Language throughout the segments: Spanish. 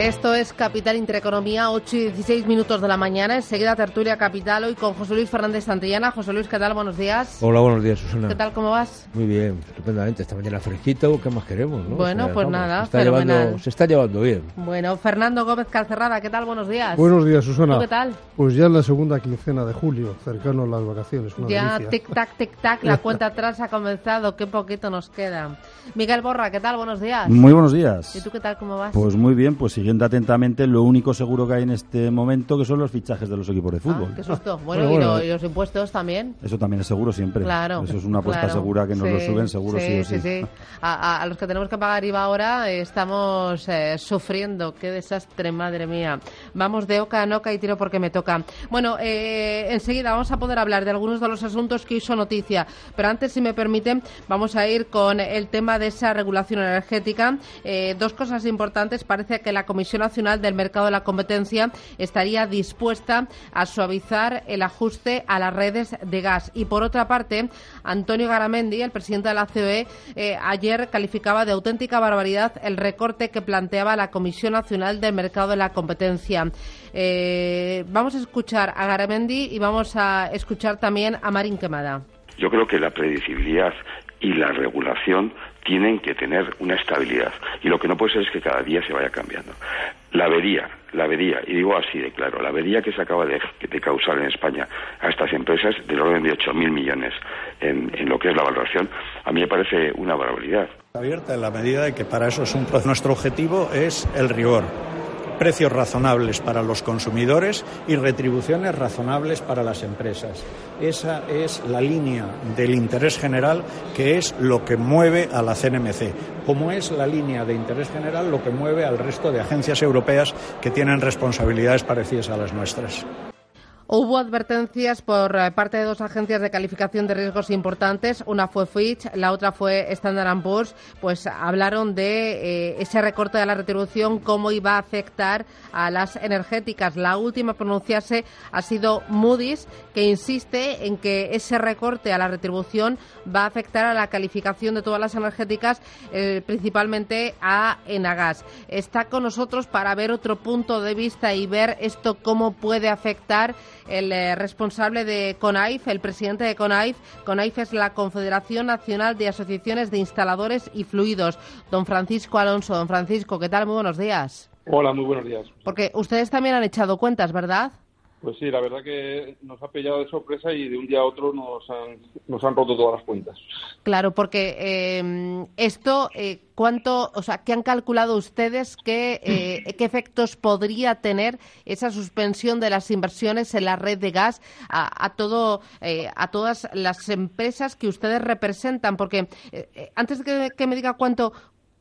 Esto es Capital Intereconomía, 8 y 16 minutos de la mañana. Enseguida tertulia Capital hoy con José Luis Fernández Santillana. José Luis, ¿qué tal? Buenos días. Hola, buenos días, Susana. ¿Qué tal? ¿Cómo vas? Muy bien, estupendamente. Esta mañana fresquito, ¿qué más queremos? ¿no? Bueno, O sea, pues vamos, nada, se está, llevando, se está llevando bien. Bueno, Fernando Gómez Calcerrada, ¿qué tal? Buenos días. Buenos días, Susana. ¿Tú qué tal? Pues ya en la segunda quincena de julio, cercano a las vacaciones. Una Ya, tic-tac, tic-tac, la cuenta atrás ha comenzado. Qué poquito nos queda. Miguel Borra, ¿qué tal? Buenos días. Muy buenos días. ¿Y tú qué tal? ¿Cómo vas? Pues muy bien, pues atentamente lo único seguro que hay en este momento, que son los fichajes de los equipos de Ah, fútbol. qué susto. Bueno, Bueno, y, lo- bueno. y los impuestos también. Eso también es seguro siempre. Claro. Eso es una apuesta claro. segura que nos lo Sí, suben seguro sí, o sí. A, a- a los que tenemos que pagar IVA ahora eh, estamos eh, sufriendo. Qué desastre, madre mía. Vamos de oca en oca y tiro porque me toca. Bueno, eh, enseguida vamos a poder hablar de algunos de los asuntos que hizo noticia. Pero antes, si me permiten, vamos a ir con el tema de esa regulación energética. Eh, dos cosas importantes. Parece que la Comisión Nacional del Mercado de la Competencia estaría dispuesta a suavizar el ajuste a las redes de gas. Y por otra parte, Antonio Garamendi, el presidente de la COE, eh, ayer calificaba de auténtica barbaridad el recorte que planteaba la Comisión Nacional del Mercado de la Competencia. Eh, vamos a escuchar a Garamendi y vamos a escuchar también a Marín Quemada. Yo creo que la predecibilidad y la regulación tienen que tener una estabilidad y lo que no puede ser es que cada día se vaya cambiando. La avería, la avería, y digo así de claro, la avería que se acaba de, de causar en España a estas empresas del orden de 8.000 millones en, lo que es la valoración, a mí me parece una barbaridad. abierta en la medida de que para eso es un nuestro objetivo es el rigor precios razonables para los consumidores y retribuciones razonables para las empresas. Esa es la línea del interés general que es lo que mueve a la CNMC, como es la línea de interés general lo que mueve al resto de agencias europeas que tienen responsabilidades parecidas a las nuestras. Hubo advertencias por eh, parte de dos agencias de calificación de riesgos importantes. Una fue Fitch, la otra fue Standard Poor's. Pues hablaron de eh, ese recorte de la retribución, cómo iba a afectar a las energéticas. La última a pronunciarse ha sido Moody's, que insiste en que ese recorte a la retribución va a afectar a la calificación de todas las energéticas, eh, principalmente a Enagas. Está con nosotros para ver otro punto de vista y ver esto cómo puede afectar el eh, responsable de CONAIF, el presidente de CONAIF. CONAIF es la Confederación Nacional de Asociaciones de Instaladores y Fluidos. Don Francisco Alonso. Don Francisco, ¿qué tal? Muy buenos días. Hola, muy buenos días. Porque ustedes también han echado cuentas, ¿verdad? Pues sí, la verdad que nos ha pillado de sorpresa y de un día a otro nos han, roto todas las cuentas. Claro, porque eh, esto, eh, ¿cuánto, o sea, qué han calculado ustedes qué, eh, qué efectos podría tener esa suspensión de las inversiones en la red de gas a, a todo, eh, a todas las empresas que ustedes representan? Porque eh, eh, antes de que, que me diga cuánto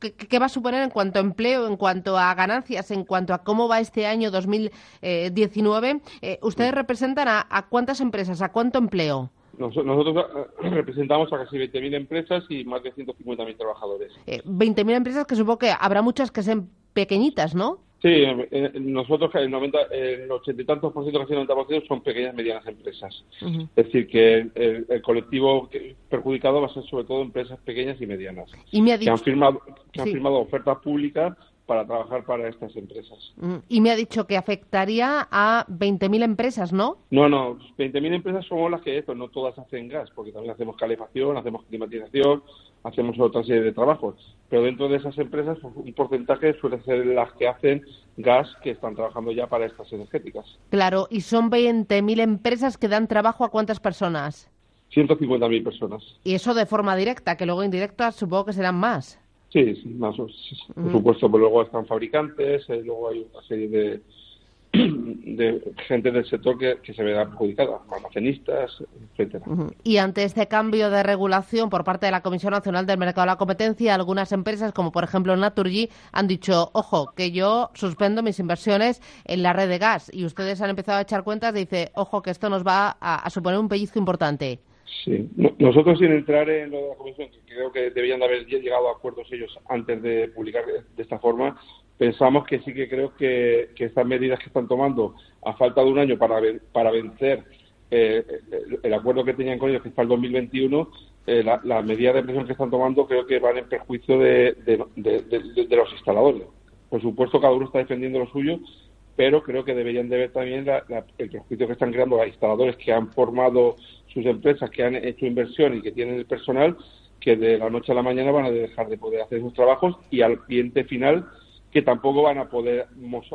¿Qué, qué va a suponer en cuanto a empleo, en cuanto a ganancias, en cuanto a cómo va este año 2019? Eh, ¿Ustedes representan a, a cuántas empresas, a cuánto empleo? Nos- Nosotros eh, representamos a casi 20.000 empresas y más de 150.000 trabajadores. Eh, 20.000 empresas que supongo que habrá muchas que sean pequeñitas, ¿no? Sí, eh, nosotros el 90, el 80 y tantos por ciento, casi el 90 por ciento son pequeñas y medianas empresas. Es decir, que el, el colectivo perjudicado va a ser sobre todo empresas pequeñas y medianas. Y me ha que han dicho, firmado, que han firmado ofertas públicas para trabajar para estas empresas. Mm, y me ha dicho que afectaría a 20.000 empresas, ¿no? No, no, 20.000 empresas somos las que, esto, no todas hacen gas, porque también hacemos calefacción, hacemos climatización, hacemos otra serie de trabajos. Pero dentro de esas empresas, pues, un porcentaje suele ser las que hacen gas, que están trabajando ya para estas energéticas. Claro, y son 20.000 empresas que dan trabajo a cuántas personas? 150.000 personas. Y eso de forma directa, que luego indirecta supongo que serán más. Sí, sí, más, por supuesto, pero luego están fabricantes, eh, luego hay una serie de, de gente del sector que, se verá perjudicada, almacenistas, etcétera. Y ante este cambio de regulación por parte de la Comisión Nacional del Mercado de la Competencia, algunas empresas, como por ejemplo Naturgy, han dicho, ojo, que yo suspendo mis inversiones en la red de gas. Y ustedes han empezado a echar cuentas y dice, ojo, que esto nos va a suponer un pellizco importante. Sí, nosotros sin entrar en lo de la comisión, que creo que debían de haber llegado a acuerdos ellos antes de publicar de esta forma, pensamos que sí que creo que, estas medidas que están tomando, a falta de un año para, para vencer eh, el, acuerdo que tenían con ellos, que es para el 2021, eh, las medidas de presión que están tomando creo que van en perjuicio de, de, los instaladores. Por supuesto, cada uno está defendiendo lo suyo, pero creo que deberían de ver también el perjuicio que están creando los instaladores que han formado sus empresas que han hecho inversión y que tienen el personal que de la noche a la mañana van a dejar de poder hacer sus trabajos y al cliente final que tampoco van a poder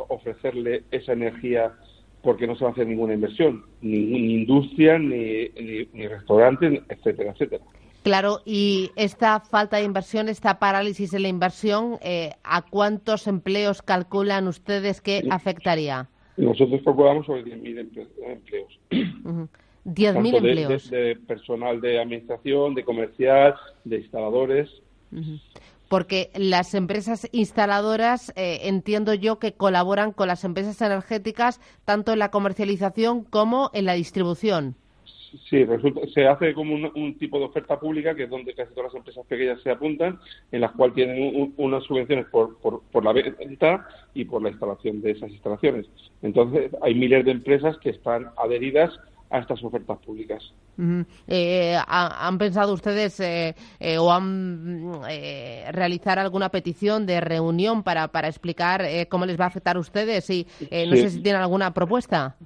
ofrecerle esa energía porque no se va a hacer ninguna inversión, ni, industria, ni, ni, restaurantes, etcétera, etcétera. Claro, y esta falta de inversión, esta parálisis en la inversión, eh, ¿a cuántos empleos calculan ustedes que afectaría? Nosotros calculamos sobre 10.000 empleos. 10.000 empleos. De, personal de administración, de comercial, de instaladores. Porque las empresas instaladoras, eh, entiendo yo que colaboran con las empresas energéticas tanto en la comercialización como en la distribución. Sí, se hace como un, tipo de oferta pública que es donde casi todas las empresas pequeñas se apuntan, en las cuales tienen unas subvenciones por, por, la venta y por la instalación de esas instalaciones. Entonces, hay miles de empresas que están adheridas a estas ofertas públicas. Eh, ¿Han pensado ustedes eh, eh, o han realizar alguna petición de reunión para, para explicar cómo les va a afectar a ustedes? Y no sé si tienen alguna propuesta.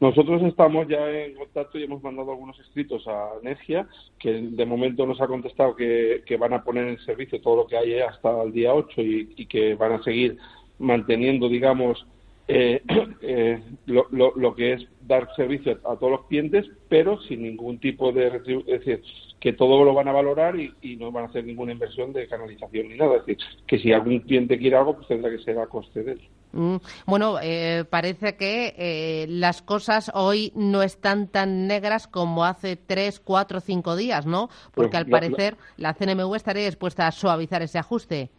Nosotros estamos ya en contacto y hemos mandado algunos escritos a Energia, que de momento nos ha contestado que, van a poner en servicio todo lo que hay hasta el día 8 y, y que van a seguir manteniendo, digamos, eh, eh, lo, lo, que es dar servicio a, todos los clientes, pero sin ningún tipo de es decir, que todo lo van a valorar y, no van a hacer ninguna inversión de canalización ni nada. Es decir, que si algún cliente quiere algo, pues tendrá que ser a coste de él. Mm, bueno, eh, parece que eh, las cosas hoy no están tan negras como hace tres, cuatro, cinco días, ¿no? Porque pues al parecer la, CNMV estaría dispuesta a suavizar ese ajuste.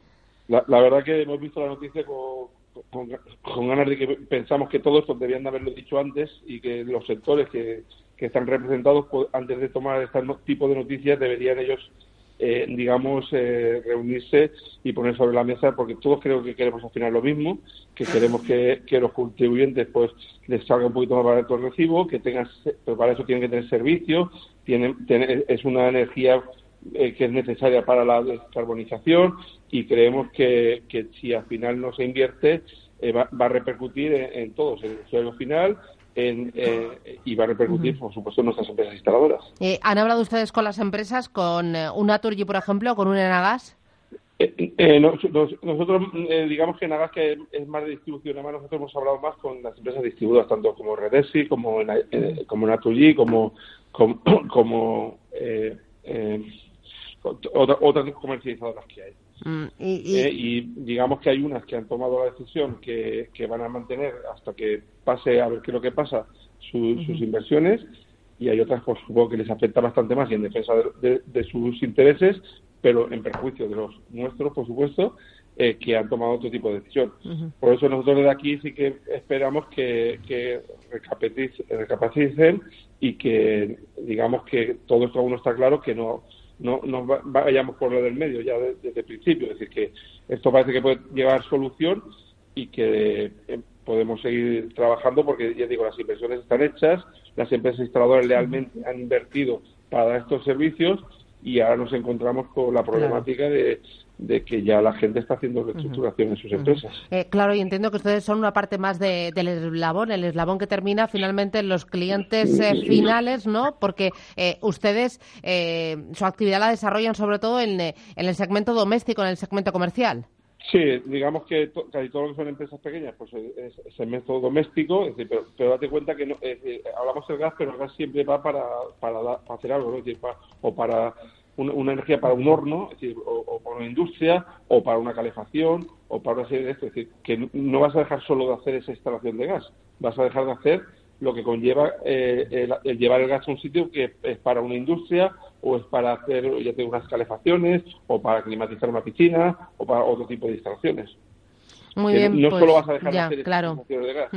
La, la verdad que hemos visto la noticia con con, ganas de que pensamos que todo esto debían de haberlo dicho antes y que los sectores que, están representados pues, antes de tomar este tipo de noticias deberían ellos eh, digamos eh, reunirse y poner sobre la mesa porque todos creo que queremos al final lo mismo que queremos que, los contribuyentes pues les salga un poquito más barato el recibo que tengan pero para eso tienen que tener servicios tienen, es una energía eh, que es necesaria para la descarbonización y creemos que, que si al final no se invierte eh, va, a repercutir en, todos, en el suelo final en, eh, y va a repercutir, por supuesto, en nuestras empresas instaladoras. ¿Han hablado ustedes con las empresas, con una Turgi, por ejemplo, con un Enagas? nosotros, digamos que Enagas que es más de distribución, además nosotros hemos hablado más con las empresas distribuidoras, tanto como Redesi, como, como Naturgy, como, como, como otras comercializadoras que hay. Mm, eh, y, digamos que hay unas que han tomado la decisión que, van a mantener hasta que pase a ver qué es lo que pasa sus inversiones y hay otras pues, supongo que les afecta bastante más y en defensa de, sus intereses pero en perjuicio de los nuestros por supuesto eh, que han tomado otro tipo de decisión. Por eso nosotros desde aquí sí que esperamos que, que recapaciten y que digamos que todo esto aún no está claro que no no, no vayamos por lo del medio ya desde el principio. Es decir, que esto parece que puede llevar solución y que eh, podemos seguir trabajando porque, ya digo, las inversiones están hechas, las empresas instaladoras lealmente han invertido para estos servicios y ahora nos encontramos con la problemática de, de que ya la gente está haciendo reestructuración en sus empresas. Eh, claro, y entiendo que ustedes son una parte más del eslabón, el eslabón que termina finalmente en los clientes eh, finales, ¿no? Porque eh, ustedes su actividad la desarrollan sobre todo en, el segmento doméstico, en el segmento comercial. Sí, digamos que casi todo lo que son empresas pequeñas, pues es, segmento doméstico, es decir, pero, date cuenta que no, hablamos del gas, pero el gas siempre va para, para, hacer algo, ¿no? Es decir, o para una, energía para un horno, es decir, o, para una industria, o para una calefacción, o para una serie de esto. Es decir, que no vas a dejar solo de hacer esa instalación de gas, vas a dejar de hacer lo que conlleva eh, el, llevar el gas a un sitio que es para una industria o es para hacer ya tengo unas calefacciones o para climatizar una piscina o para otro tipo de instalaciones. Muy bien, no pues, solo vas a dejar de hacer claro. de gas.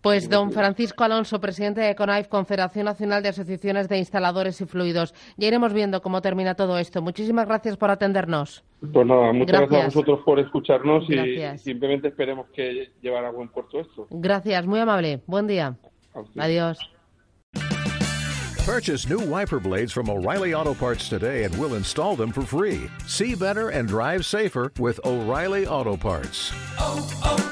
Pues don Francisco Alonso, presidente de CONAIF, Confederación Nacional de Asociaciones de Instaladores y Fluidos. Ya iremos viendo cómo termina todo esto. Muchísimas gracias por atendernos. Pues nada, muchas gracias, a vosotros por escucharnos y simplemente esperemos que llevará a buen puerto esto. Gracias, muy amable. Buen día. Adiós. Purchase new wiper blades from O'Reilly Auto Parts today and we'll install them for free. See better and drive safer with O'Reilly Auto Parts. Oh, oh,